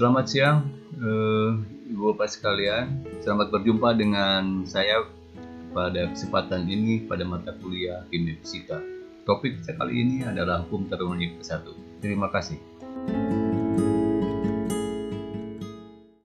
Selamat siang, uh, Ibu Bapak sekalian. Selamat berjumpa dengan saya pada kesempatan ini pada mata kuliah Kimia Fisika. Topik kita kali ini adalah hukum termodinamika 1. Terima kasih.